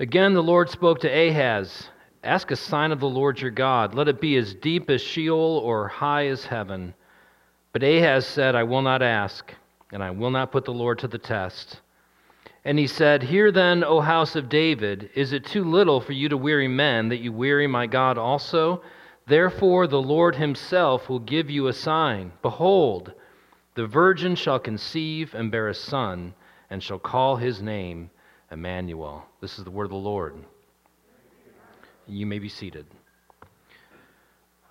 Again, the Lord spoke to Ahaz Ask a sign of the Lord your God. Let it be as deep as Sheol or high as heaven. But Ahaz said, I will not ask, and I will not put the Lord to the test. And he said, Hear then, O house of David, is it too little for you to weary men, that you weary my God also? Therefore, the Lord himself will give you a sign. Behold, the virgin shall conceive and bear a son, and shall call his name Emmanuel. This is the word of the Lord. You may be seated.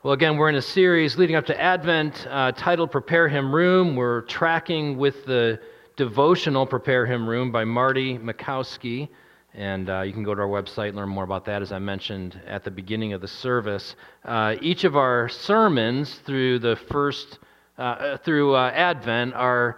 Well, again, we're in a series leading up to Advent uh, titled Prepare Him Room. We're tracking with the devotional Prepare Him Room by Marty Machowski. And uh, you can go to our website and learn more about that, as I mentioned at the beginning of the service. Uh, each of our sermons through the first, uh, uh, through uh, Advent are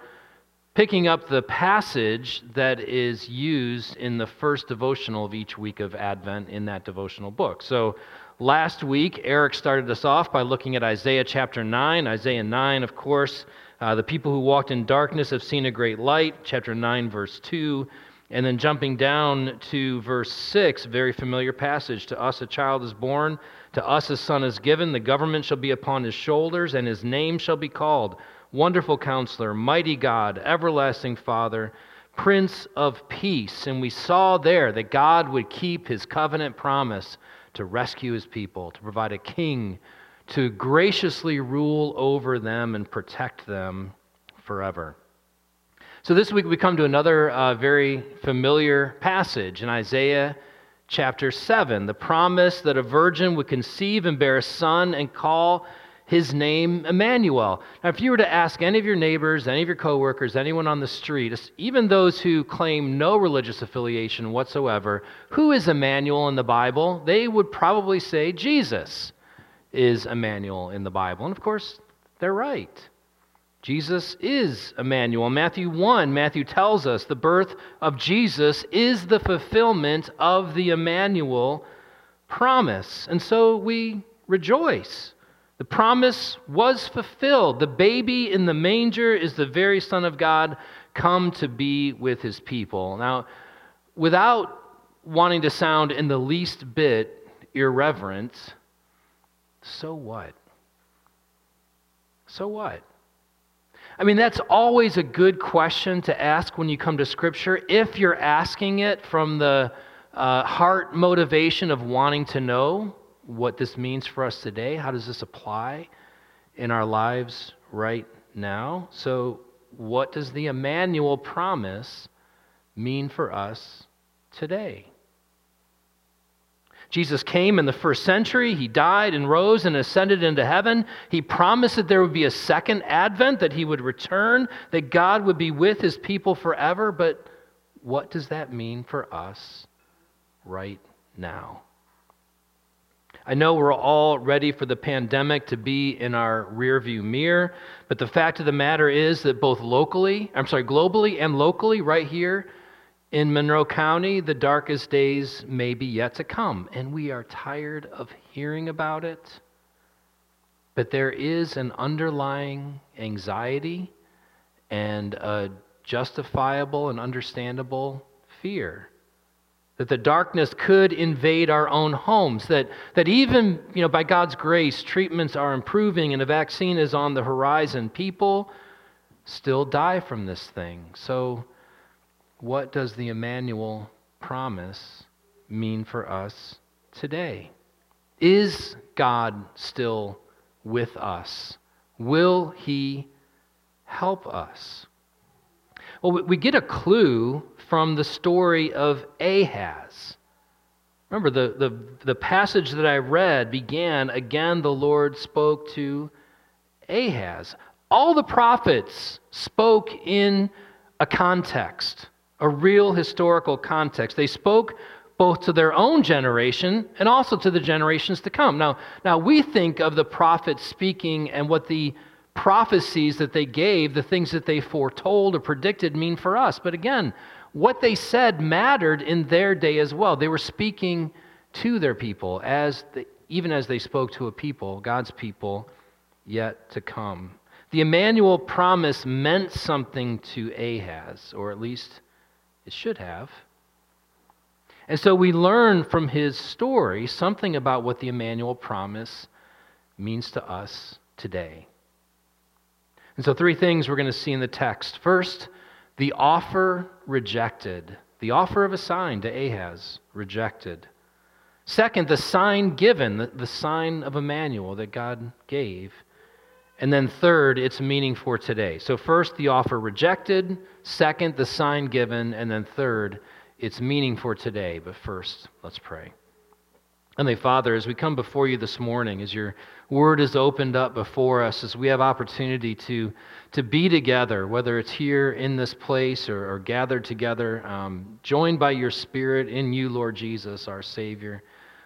picking up the passage that is used in the first devotional of each week of Advent in that devotional book. So last week, Eric started us off by looking at Isaiah chapter 9. Isaiah 9, of course, uh, the people who walked in darkness have seen a great light, chapter 9, verse 2. And then jumping down to verse 6, very familiar passage. To us a child is born, to us a son is given, the government shall be upon his shoulders, and his name shall be called Wonderful Counselor, Mighty God, Everlasting Father, Prince of Peace. And we saw there that God would keep his covenant promise to rescue his people, to provide a king to graciously rule over them and protect them forever. So this week we come to another uh, very familiar passage in Isaiah chapter 7 the promise that a virgin would conceive and bear a son and call his name Emmanuel. Now, if you were to ask any of your neighbors, any of your coworkers, anyone on the street, even those who claim no religious affiliation whatsoever, who is Emmanuel in the Bible, they would probably say Jesus is Emmanuel in the Bible. And of course, they're right. Jesus is Emmanuel. Matthew 1, Matthew tells us the birth of Jesus is the fulfillment of the Emmanuel promise. And so we rejoice. The promise was fulfilled. The baby in the manger is the very Son of God come to be with his people. Now, without wanting to sound in the least bit irreverent, so what? So what? I mean, that's always a good question to ask when you come to Scripture if you're asking it from the uh, heart motivation of wanting to know what this means for us today. How does this apply in our lives right now? So, what does the Emmanuel promise mean for us today? Jesus came in the first century. He died and rose and ascended into heaven. He promised that there would be a second advent, that he would return, that God would be with his people forever. But what does that mean for us right now? I know we're all ready for the pandemic to be in our rearview mirror, but the fact of the matter is that both locally, I'm sorry, globally and locally, right here in Monroe County, the darkest days may be yet to come, and we are tired of hearing about it. But there is an underlying anxiety and a justifiable and understandable fear that the darkness could invade our own homes, that, that even you know, by God's grace, treatments are improving and a vaccine is on the horizon. People still die from this thing. So, what does the Emmanuel promise mean for us today? Is God still with us? Will He help us? Well, we get a clue from the story of Ahaz. Remember, the, the, the passage that I read began again, the Lord spoke to Ahaz. All the prophets spoke in a context, a real historical context. They spoke both to their own generation and also to the generations to come. Now, now we think of the prophets speaking and what the prophecies that they gave, the things that they foretold or predicted mean for us. But again, what they said mattered in their day as well. They were speaking to their people as the, even as they spoke to a people, God's people, yet to come. The Emmanuel promise meant something to Ahaz, or at least it should have. And so we learn from his story something about what the Emmanuel promise means to us today. And so, three things we're going to see in the text. First, the offer rejected. The offer of a sign to Ahaz rejected. Second, the sign given, the, the sign of Emmanuel that God gave. And then third, its meaning for today. So, first, the offer rejected. Second, the sign given. And then third, its meaning for today. But first, let's pray. Heavenly Father, as we come before you this morning, as your word is opened up before us, as we have opportunity to, to be together, whether it's here in this place or, or gathered together, um, joined by your Spirit in you, Lord Jesus, our Savior,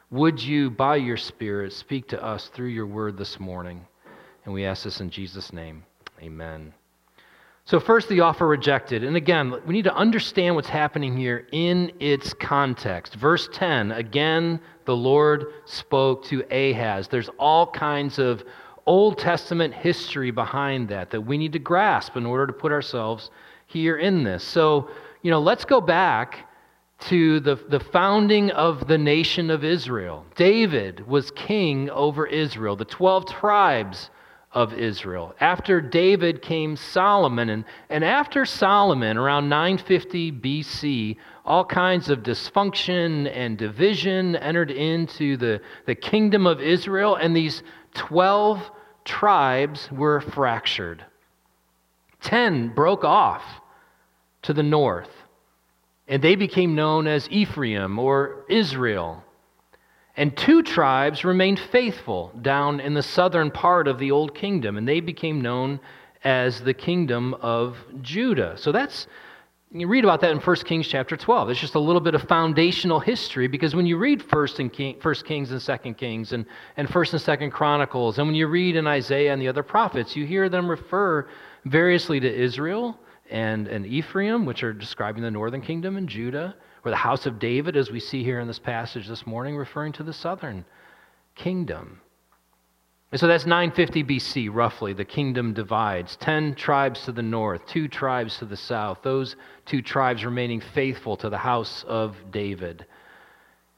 would you, by your Spirit, speak to us through your word this morning? And we ask this in Jesus' name. Amen. So, first, the offer rejected. And again, we need to understand what's happening here in its context. Verse 10 again, the Lord spoke to Ahaz. There's all kinds of Old Testament history behind that that we need to grasp in order to put ourselves here in this. So, you know, let's go back to the, the founding of the nation of Israel. David was king over Israel. The 12 tribes of Israel. After David came Solomon, and, and after Solomon, around 950 BC, all kinds of dysfunction and division entered into the, the kingdom of Israel, and these 12 tribes were fractured. Ten broke off to the north, and they became known as Ephraim or Israel. And two tribes remained faithful down in the southern part of the Old Kingdom, and they became known as the kingdom of Judah. So that's, you read about that in 1 Kings chapter 12. It's just a little bit of foundational history because when you read 1st and King, 1 Kings and 2nd Kings and, and 1st and 2nd Chronicles, and when you read in Isaiah and the other prophets, you hear them refer variously to Israel and, and Ephraim, which are describing the northern kingdom, and Judah or the house of David, as we see here in this passage this morning, referring to the southern kingdom. And so that's 950 BC, roughly. The kingdom divides. Ten tribes to the north, two tribes to the south. Those two tribes remaining faithful to the house of David.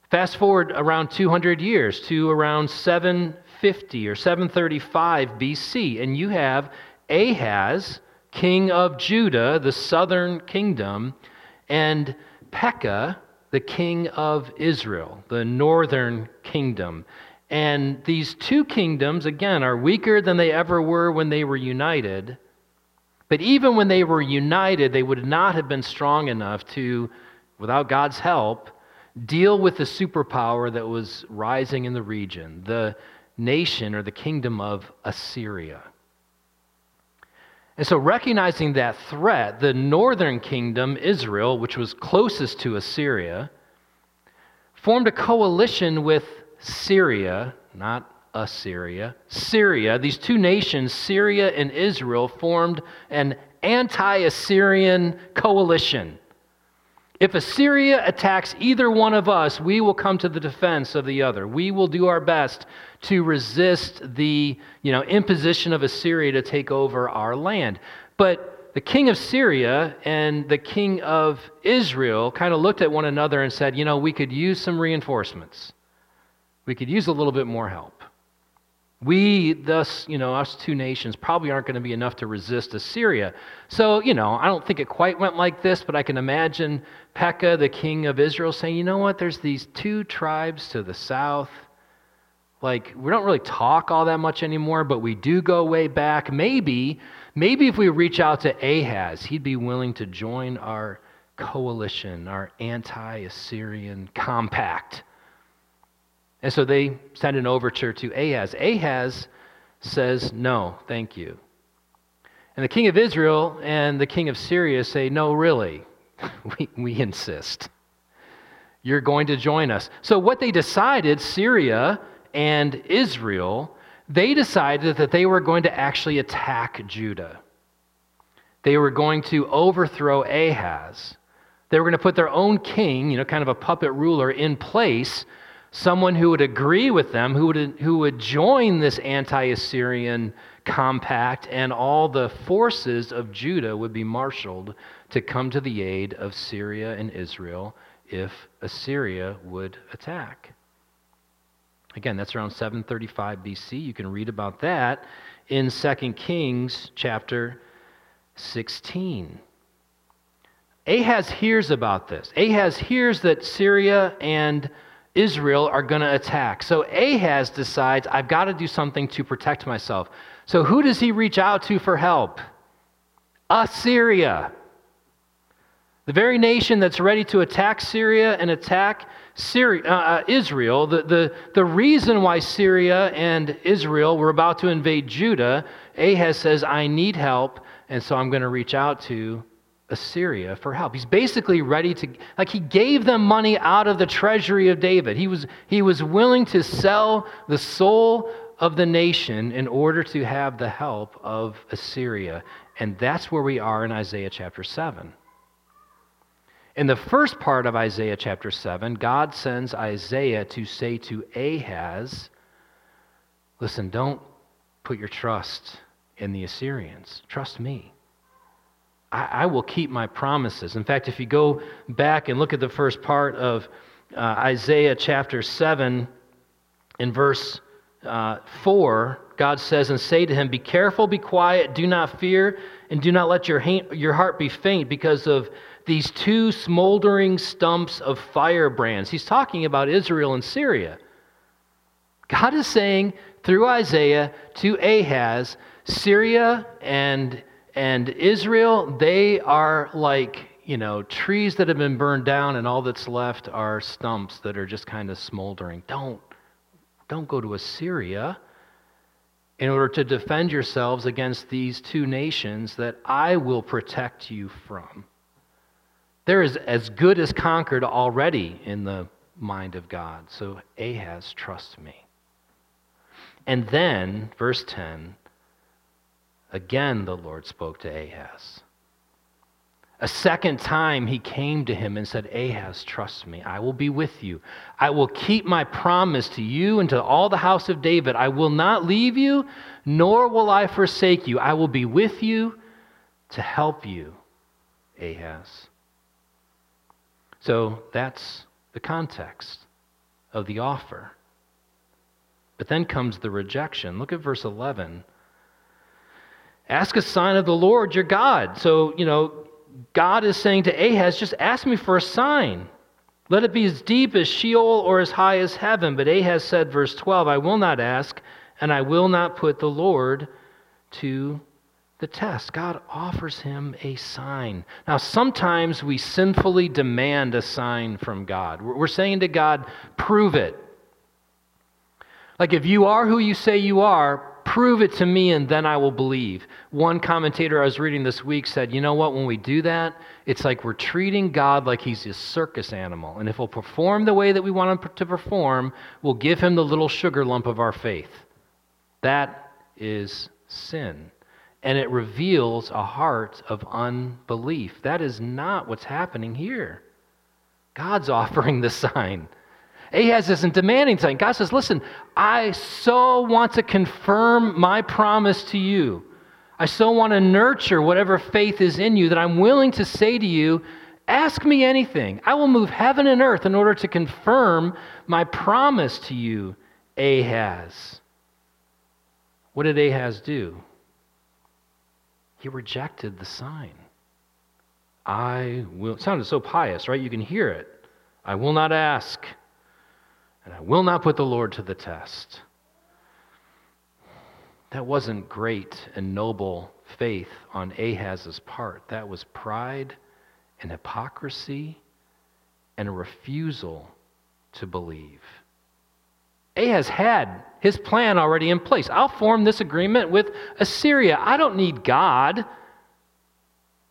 Fast forward around 200 years to around 750 or 735 BC, and you have Ahaz, king of Judah, the southern kingdom, and Pekah, the king of Israel, the northern kingdom. And these two kingdoms, again, are weaker than they ever were when they were united. But even when they were united, they would not have been strong enough to, without God's help, deal with the superpower that was rising in the region, the nation or the kingdom of Assyria. And so, recognizing that threat, the northern kingdom, Israel, which was closest to Assyria, formed a coalition with Syria, not Assyria, Syria. These two nations, Syria and Israel, formed an anti Assyrian coalition. If Assyria attacks either one of us, we will come to the defense of the other. We will do our best to resist the you know, imposition of Assyria to take over our land. But the king of Syria and the king of Israel kind of looked at one another and said, you know, we could use some reinforcements. We could use a little bit more help. We, thus, you know, us two nations probably aren't going to be enough to resist Assyria. So, you know, I don't think it quite went like this, but I can imagine Pekah, the king of Israel, saying, you know what, there's these two tribes to the south. Like, we don't really talk all that much anymore, but we do go way back. Maybe, maybe if we reach out to Ahaz, he'd be willing to join our coalition, our anti Assyrian compact. And so they send an overture to Ahaz. Ahaz says, No, thank you. And the king of Israel and the king of Syria say, No, really, we, we insist. You're going to join us. So, what they decided, Syria and Israel, they decided that they were going to actually attack Judah. They were going to overthrow Ahaz. They were going to put their own king, you know, kind of a puppet ruler, in place someone who would agree with them, who would, who would join this anti Assyrian compact, and all the forces of Judah would be marshaled to come to the aid of Syria and Israel if Assyria would attack. Again, that's around 735 BC. You can read about that in 2 Kings chapter 16. Ahaz hears about this. Ahaz hears that Syria and Israel are going to attack. So Ahaz decides, I've got to do something to protect myself. So who does he reach out to for help? Assyria. The very nation that's ready to attack Syria and attack Syria, uh, uh, Israel, the, the, the reason why Syria and Israel were about to invade Judah, Ahaz says, I need help, and so I'm going to reach out to Assyria for help. He's basically ready to, like, he gave them money out of the treasury of David. He was, he was willing to sell the soul of the nation in order to have the help of Assyria. And that's where we are in Isaiah chapter 7. In the first part of Isaiah chapter 7, God sends Isaiah to say to Ahaz, Listen, don't put your trust in the Assyrians. Trust me. I, I, will keep my promises. In fact, if you go back and look at the first part of uh, Isaiah chapter 7, in verse uh, 4, God says, And say to him, Be careful, be quiet, do not fear, and do not let your, ha- your heart be faint because of these two smoldering stumps of firebrands. He's talking about Israel and Syria. God is saying through Isaiah to Ahaz, Syria and and Israel, they are like, you know, trees that have been burned down and all that's left are stumps that are just kind of smoldering. Don't, don't go to Assyria in order to defend yourselves against these two nations that I will protect you from. There is as good as conquered already in the mind of God. So Ahaz, trust me. And then, verse 10 Again, the Lord spoke to Ahaz. A second time, he came to him and said, Ahaz, trust me. I will be with you. I will keep my promise to you and to all the house of David. I will not leave you, nor will I forsake you. I will be with you to help you, Ahaz. So that's the context of the offer. But then comes the rejection. Look at verse 11. Ask a sign of the Lord your God. So, you know, God is saying to Ahaz, just ask me for a sign. Let it be as deep as Sheol or as high as heaven. But Ahaz said, verse 12, I will not ask, and I will not put the Lord to the test. God offers him a sign. Now, sometimes we sinfully demand a sign from God. We're saying to God, prove it. Like, if you are who you say you are, Prove it to me, and then I will believe. One commentator I was reading this week said, You know what? When we do that, it's like we're treating God like he's a circus animal. And if he'll perform the way that we want him to perform, we'll give him the little sugar lump of our faith. That is sin. And it reveals a heart of unbelief. That is not what's happening here. God's offering the sign. Ahaz isn't demanding something. God says, Listen, I so want to confirm my promise to you. I so want to nurture whatever faith is in you that I'm willing to say to you, Ask me anything. I will move heaven and earth in order to confirm my promise to you, Ahaz. What did Ahaz do? He rejected the sign. I will. It sounded so pious, right? You can hear it. I will not ask and I will not put the Lord to the test. That wasn't great and noble faith on Ahaz's part. That was pride and hypocrisy and a refusal to believe. Ahaz had his plan already in place. I'll form this agreement with Assyria. I don't need God.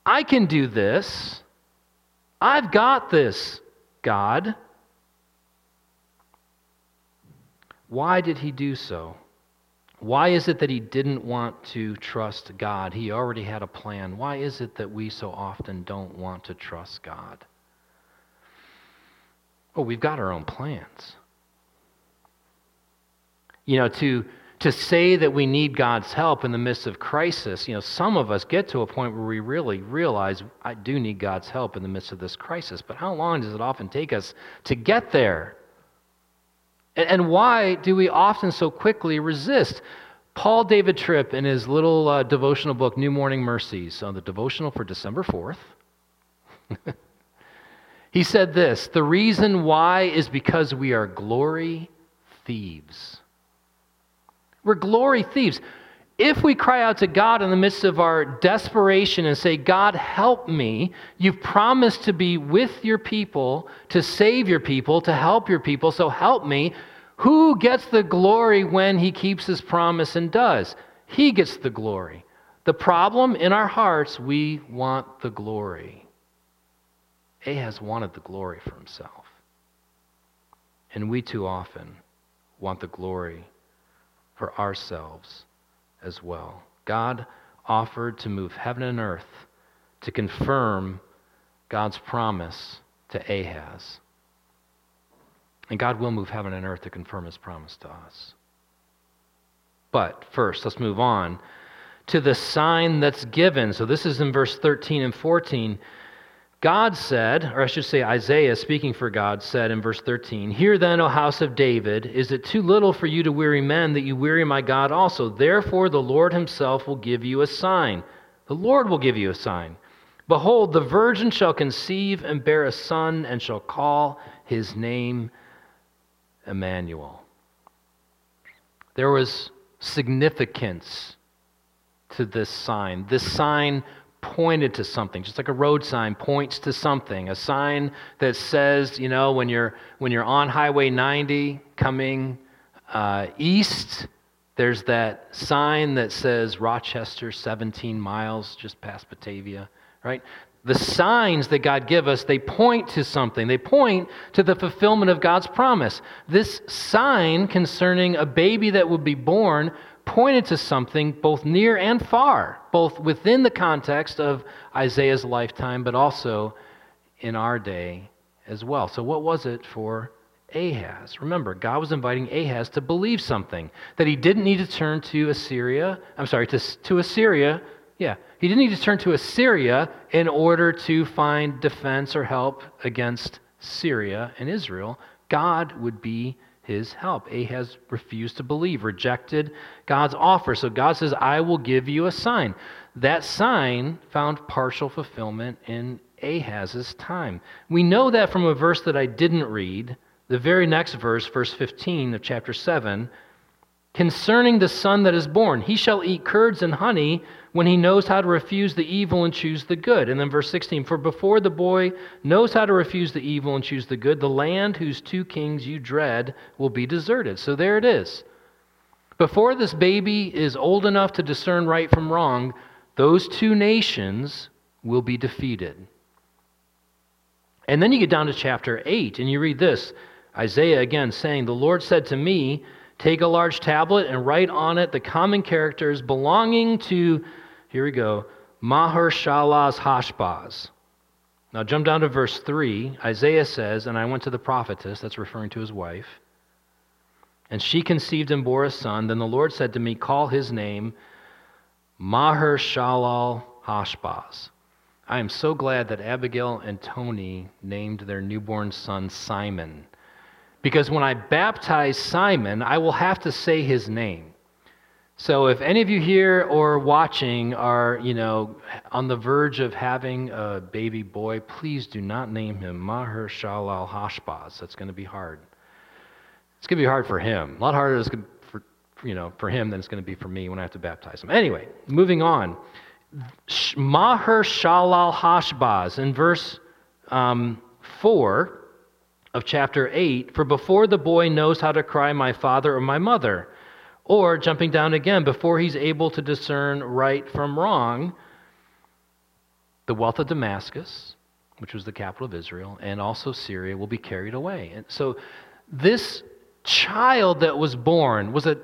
I can do this. I've got this, God. Why did he do so? Why is it that he didn't want to trust God? He already had a plan. Why is it that we so often don't want to trust God? Well, we've got our own plans. You know, to, to say that we need God's help in the midst of crisis, you know, some of us get to a point where we really realize I do need God's help in the midst of this crisis. But how long does it often take us to get there? And why do we often so quickly resist? Paul David Tripp, in his little uh, devotional book, New Morning Mercies, on the devotional for December 4th, he said this The reason why is because we are glory thieves. We're glory thieves. If we cry out to God in the midst of our desperation and say, God, help me, you've promised to be with your people, to save your people, to help your people, so help me. Who gets the glory when he keeps his promise and does? He gets the glory. The problem in our hearts, we want the glory. Ahaz wanted the glory for himself. And we too often want the glory for ourselves as well. God offered to move heaven and earth to confirm God's promise to Ahaz. And God will move heaven and earth to confirm his promise to us. But first, let's move on to the sign that's given. So this is in verse 13 and 14. God said, or I should say Isaiah speaking for God said in verse 13, Hear then, O house of David, is it too little for you to weary men that you weary my God also? Therefore the Lord himself will give you a sign. The Lord will give you a sign. Behold, the virgin shall conceive and bear a son, and shall call his name Emmanuel. There was significance to this sign. This sign pointed to something, just like a road sign points to something. A sign that says, you know, when you're when you're on Highway 90 coming uh, east, there's that sign that says Rochester, 17 miles just past Batavia, right? The signs that God give us, they point to something. They point to the fulfillment of God's promise. This sign concerning a baby that would be born pointed to something both near and far, both within the context of Isaiah's lifetime, but also in our day as well. So, what was it for Ahaz? Remember, God was inviting Ahaz to believe something that he didn't need to turn to Assyria. I'm sorry, to, to Assyria. Yeah, he didn't need to turn to Assyria in order to find defense or help against Syria and Israel. God would be his help. Ahaz refused to believe, rejected God's offer. So God says, I will give you a sign. That sign found partial fulfillment in Ahaz's time. We know that from a verse that I didn't read, the very next verse, verse 15 of chapter 7, concerning the son that is born. He shall eat curds and honey when he knows how to refuse the evil and choose the good. And then verse 16 For before the boy knows how to refuse the evil and choose the good, the land whose two kings you dread will be deserted. So there it is. Before this baby is old enough to discern right from wrong, those two nations will be defeated. And then you get down to chapter 8 and you read this Isaiah again saying, The Lord said to me, Take a large tablet and write on it the common characters belonging to, here we go, Maher-shalal Hashbaz. Now jump down to verse 3. Isaiah says, And I went to the prophetess, that's referring to his wife, and she conceived and bore a son. Then the Lord said to me, Call his name Maher-shalal Hashbaz. I am so glad that Abigail and Tony named their newborn son Simon because when I baptize Simon, I will have to say his name. So if any of you here or watching are, you know, on the verge of having a baby boy, please do not name him Maher Shalal Hashbaz. That's going to be hard. It's going to be hard for him. A lot harder for, you know, for him than it's going to be for me when I have to baptize him. Anyway, moving on. Maher Shalal Hashbaz in verse um, 4 of chapter 8 For before the boy knows how to cry, my father or my mother, or jumping down again, before he's able to discern right from wrong, the wealth of Damascus, which was the capital of Israel, and also Syria will be carried away. And so this child that was born was a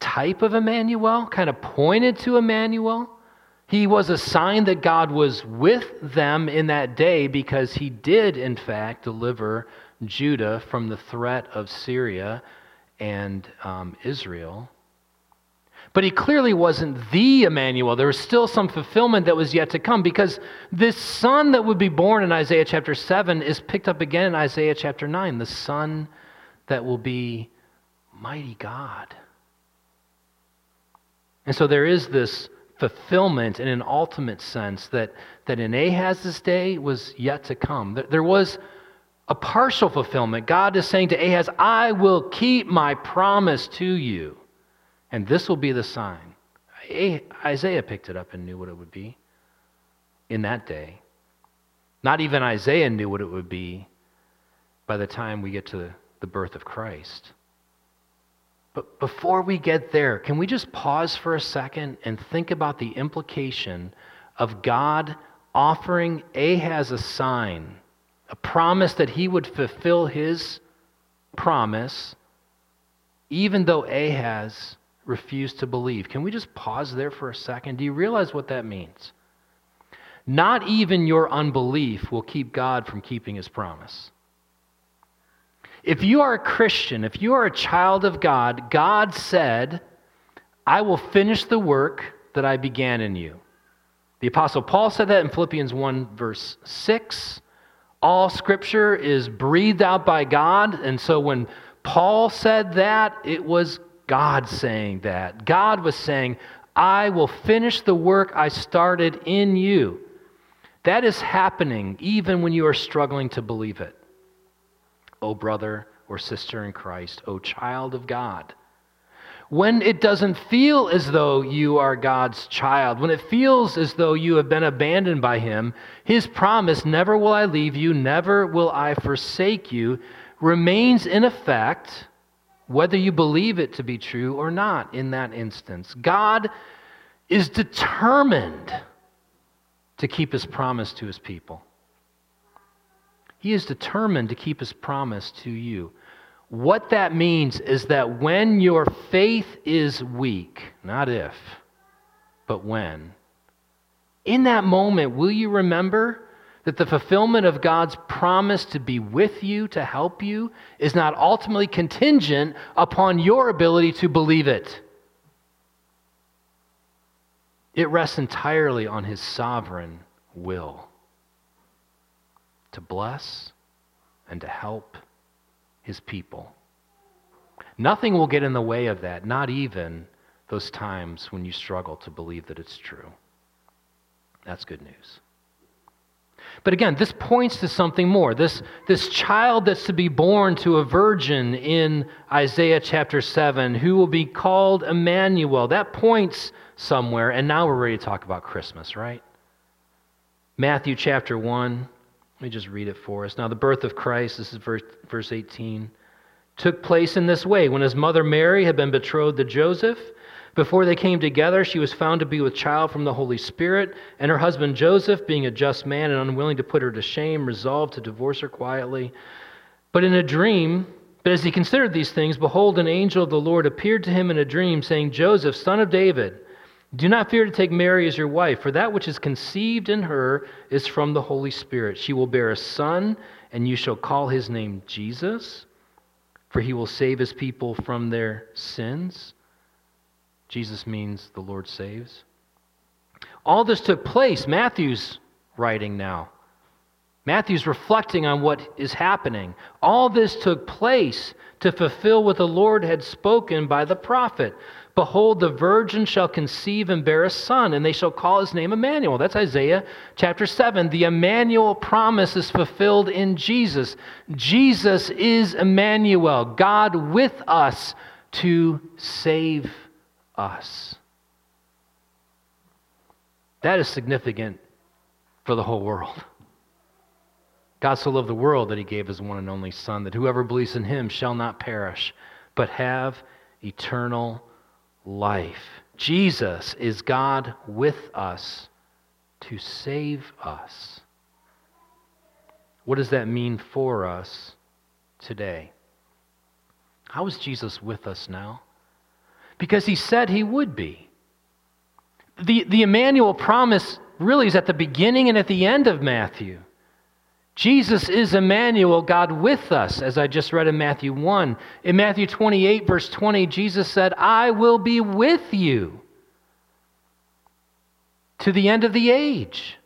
type of Emmanuel, kind of pointed to Emmanuel. He was a sign that God was with them in that day because he did, in fact, deliver Judah from the threat of Syria and um, Israel But he clearly wasn't the Emmanuel. There was still some fulfillment that was yet to come because this son that would be born in Isaiah chapter 7 is picked up again in Isaiah chapter 9. The son that will be mighty God. And so there is this fulfillment in an ultimate sense that, that in Ahaz's day was yet to come. There was a partial fulfillment. God is saying to Ahaz, I will keep my promise to you, and this will be the sign. Isaiah picked it up and knew what it would be in that day. Not even Isaiah knew what it would be by the time we get to the birth of Christ. But before we get there, can we just pause for a second and think about the implication of God offering Ahaz a sign, a promise that he would fulfill his promise, even though Ahaz refused to believe? Can we just pause there for a second? Do you realize what that means? Not even your unbelief will keep God from keeping his promise. If you are a Christian, if you are a child of God, God said, I will finish the work that I began in you. The Apostle Paul said that in Philippians 1, verse 6. All scripture is breathed out by God. And so when Paul said that, it was God saying that. God was saying, I will finish the work I started in you. That is happening even when you are struggling to believe it. O brother or sister in Christ, O child of God. When it doesn't feel as though you are God's child, when it feels as though you have been abandoned by Him, His promise, never will I leave you, never will I forsake you, remains in effect whether you believe it to be true or not in that instance. God is determined to keep His promise to His people. He is determined to keep his promise to you. What that means is that when your faith is weak, not if, but when, in that moment, will you remember that the fulfillment of God's promise to be with you, to help you, is not ultimately contingent upon your ability to believe it? It rests entirely on his sovereign will to bless and to help his people. Nothing will get in the way of that, not even those times when you struggle to believe that it's true. That's good news. But again, this points to something more. This, this child that's to be born to a virgin in Isaiah chapter 7, who will be called Emmanuel, that points somewhere. And now we're ready to talk about Christmas, right? Matthew chapter 1. Let me just read it for us. Now, the birth of Christ, this is verse, verse 18, took place in this way. When his mother Mary had been betrothed to Joseph, before they came together, she was found to be with child from the Holy Spirit, and her husband Joseph, being a just man and unwilling to put her to shame, resolved to divorce her quietly. But in a dream, but as he considered these things, behold, an angel of the Lord appeared to him in a dream, saying, Joseph, son of David, do not fear to take Mary as your wife, for that which is conceived in her is from the Holy Spirit. She will bear a son, and you shall call his name Jesus, for he will save his people from their sins. Jesus means the Lord saves. All this took place, Matthew's writing now. Matthew's reflecting on what is happening. All this took place to fulfill what the Lord had spoken by the prophet. Behold, the virgin shall conceive and bear a son, and they shall call his name Emmanuel. That's Isaiah chapter 7. The Emmanuel promise is fulfilled in Jesus. Jesus is Emmanuel, God with us to save us. That is significant for the whole world. God so loved the world that he gave his one and only Son, that whoever believes in him shall not perish, but have eternal life. Jesus is God with us to save us. What does that mean for us today? How is Jesus with us now? Because he said he would be. The, the Emmanuel promise really is at the beginning and at the end of Matthew. Jesus is Emmanuel, God with us, as I just read in Matthew 1. In Matthew 28, verse 20, Jesus said, I will be with you to the end of the age.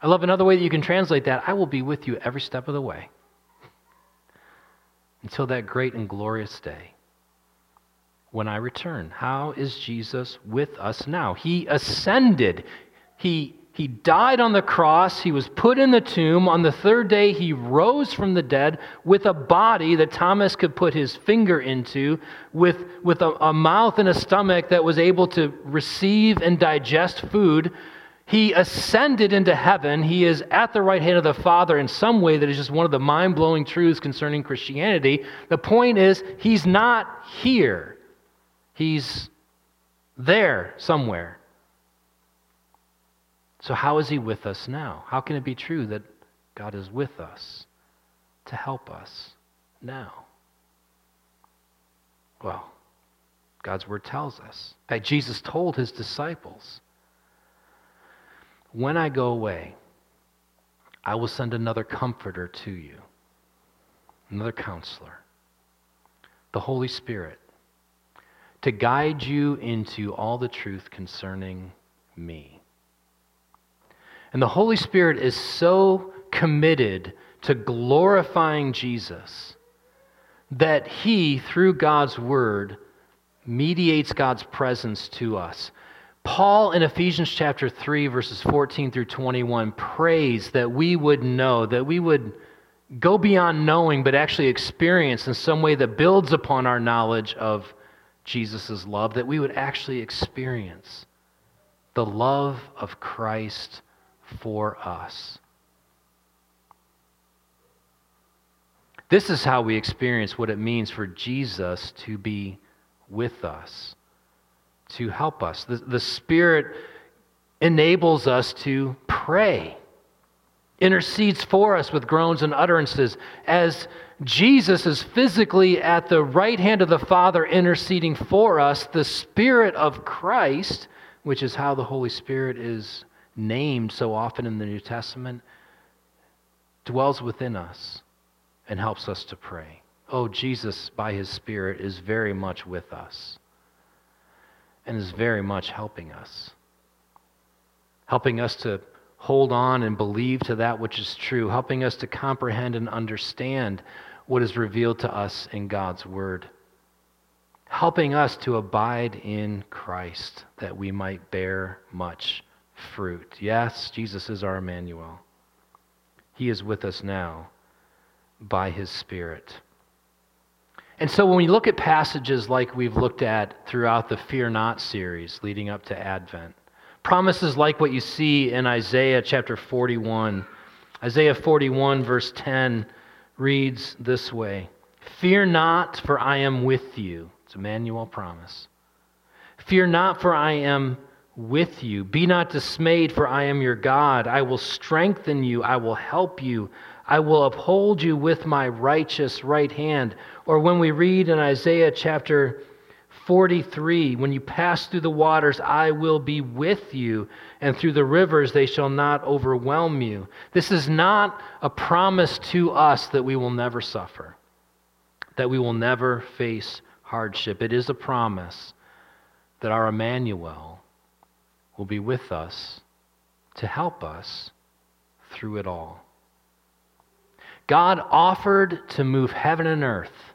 I love another way that you can translate that I will be with you every step of the way until that great and glorious day when I return. How is Jesus with us now? He ascended. He he died on the cross. He was put in the tomb. On the third day, he rose from the dead with a body that Thomas could put his finger into, with, with a, a mouth and a stomach that was able to receive and digest food. He ascended into heaven. He is at the right hand of the Father in some way that is just one of the mind blowing truths concerning Christianity. The point is, he's not here, he's there somewhere. So, how is He with us now? How can it be true that God is with us to help us now? Well, God's Word tells us. Fact, Jesus told His disciples, When I go away, I will send another comforter to you, another counselor, the Holy Spirit, to guide you into all the truth concerning me. And the Holy Spirit is so committed to glorifying Jesus that he, through God's word, mediates God's presence to us. Paul in Ephesians chapter 3, verses 14 through 21, prays that we would know, that we would go beyond knowing, but actually experience in some way that builds upon our knowledge of Jesus' love, that we would actually experience the love of Christ for us. This is how we experience what it means for Jesus to be with us, to help us. The, the Spirit enables us to pray, intercedes for us with groans and utterances as Jesus is physically at the right hand of the Father interceding for us. The Spirit of Christ, which is how the Holy Spirit is named so often in the New Testament, dwells within us and helps us to pray. Oh, Jesus, by his Spirit, is very much with us and is very much helping us. Helping us to hold on and believe to that which is true, helping us to comprehend and understand what is revealed to us in God's Word, helping us to abide in Christ that we might bear much fruit. Yes, Jesus is our Emmanuel. He is with us now by his Spirit. And so when we look at passages like we've looked at throughout the Fear Not series leading up to Advent, promises like what you see in Isaiah chapter 41, Isaiah 41, verse 10 reads this way Fear not, for I am with you. It's Emmanuel promise. Fear not, for I am with you. Be not dismayed, for I am your God. I will strengthen you, I will help you, I will uphold you with my righteous right hand. Or when we read in Isaiah chapter 43, when you pass through the waters, I will be with you, and through the rivers, they shall not overwhelm you. This is not a promise to us that we will never suffer, that we will never face hardship. It is a promise that our Emmanuel will be with us to help us through it all. God offered to move heaven and earth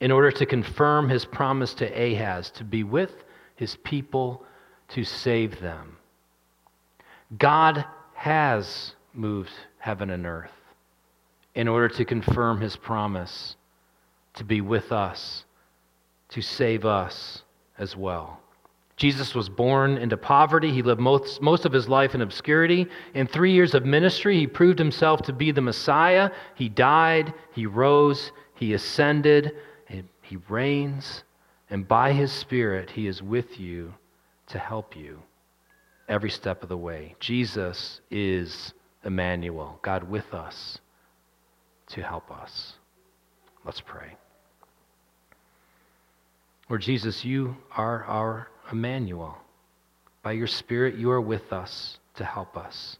in order to confirm his promise to Ahaz to be with his people to save them. God has moved heaven and earth in order to confirm his promise to be with us, to save us as well. Jesus was born into poverty. He lived most, most of his life in obscurity. In three years of ministry, he proved himself to be the Messiah. He died, he rose, he ascended, he reigns, and by his Spirit, he is with you to help you every step of the way. Jesus is Emmanuel, God with us to help us. Let's pray. Lord Jesus, you are our Emmanuel. By your Spirit, you are with us to help us.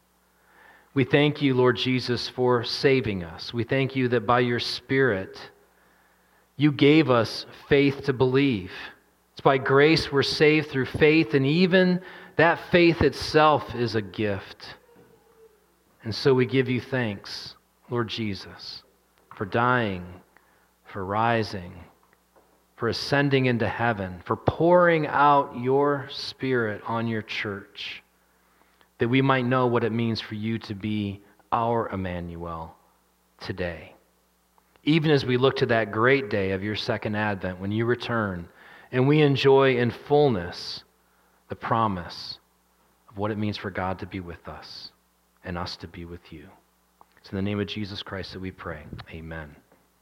We thank you, Lord Jesus, for saving us. We thank you that by your Spirit, you gave us faith to believe. It's by grace we're saved through faith, and even that faith itself is a gift. And so we give you thanks, Lord Jesus, for dying, for rising, for ascending into heaven, for pouring out your Spirit on your church that we might know what it means for you to be our Emmanuel today. Even as we look to that great day of your second advent when you return and we enjoy in fullness the promise of what it means for God to be with us and us to be with you. It's in the name of Jesus Christ that we pray. Amen.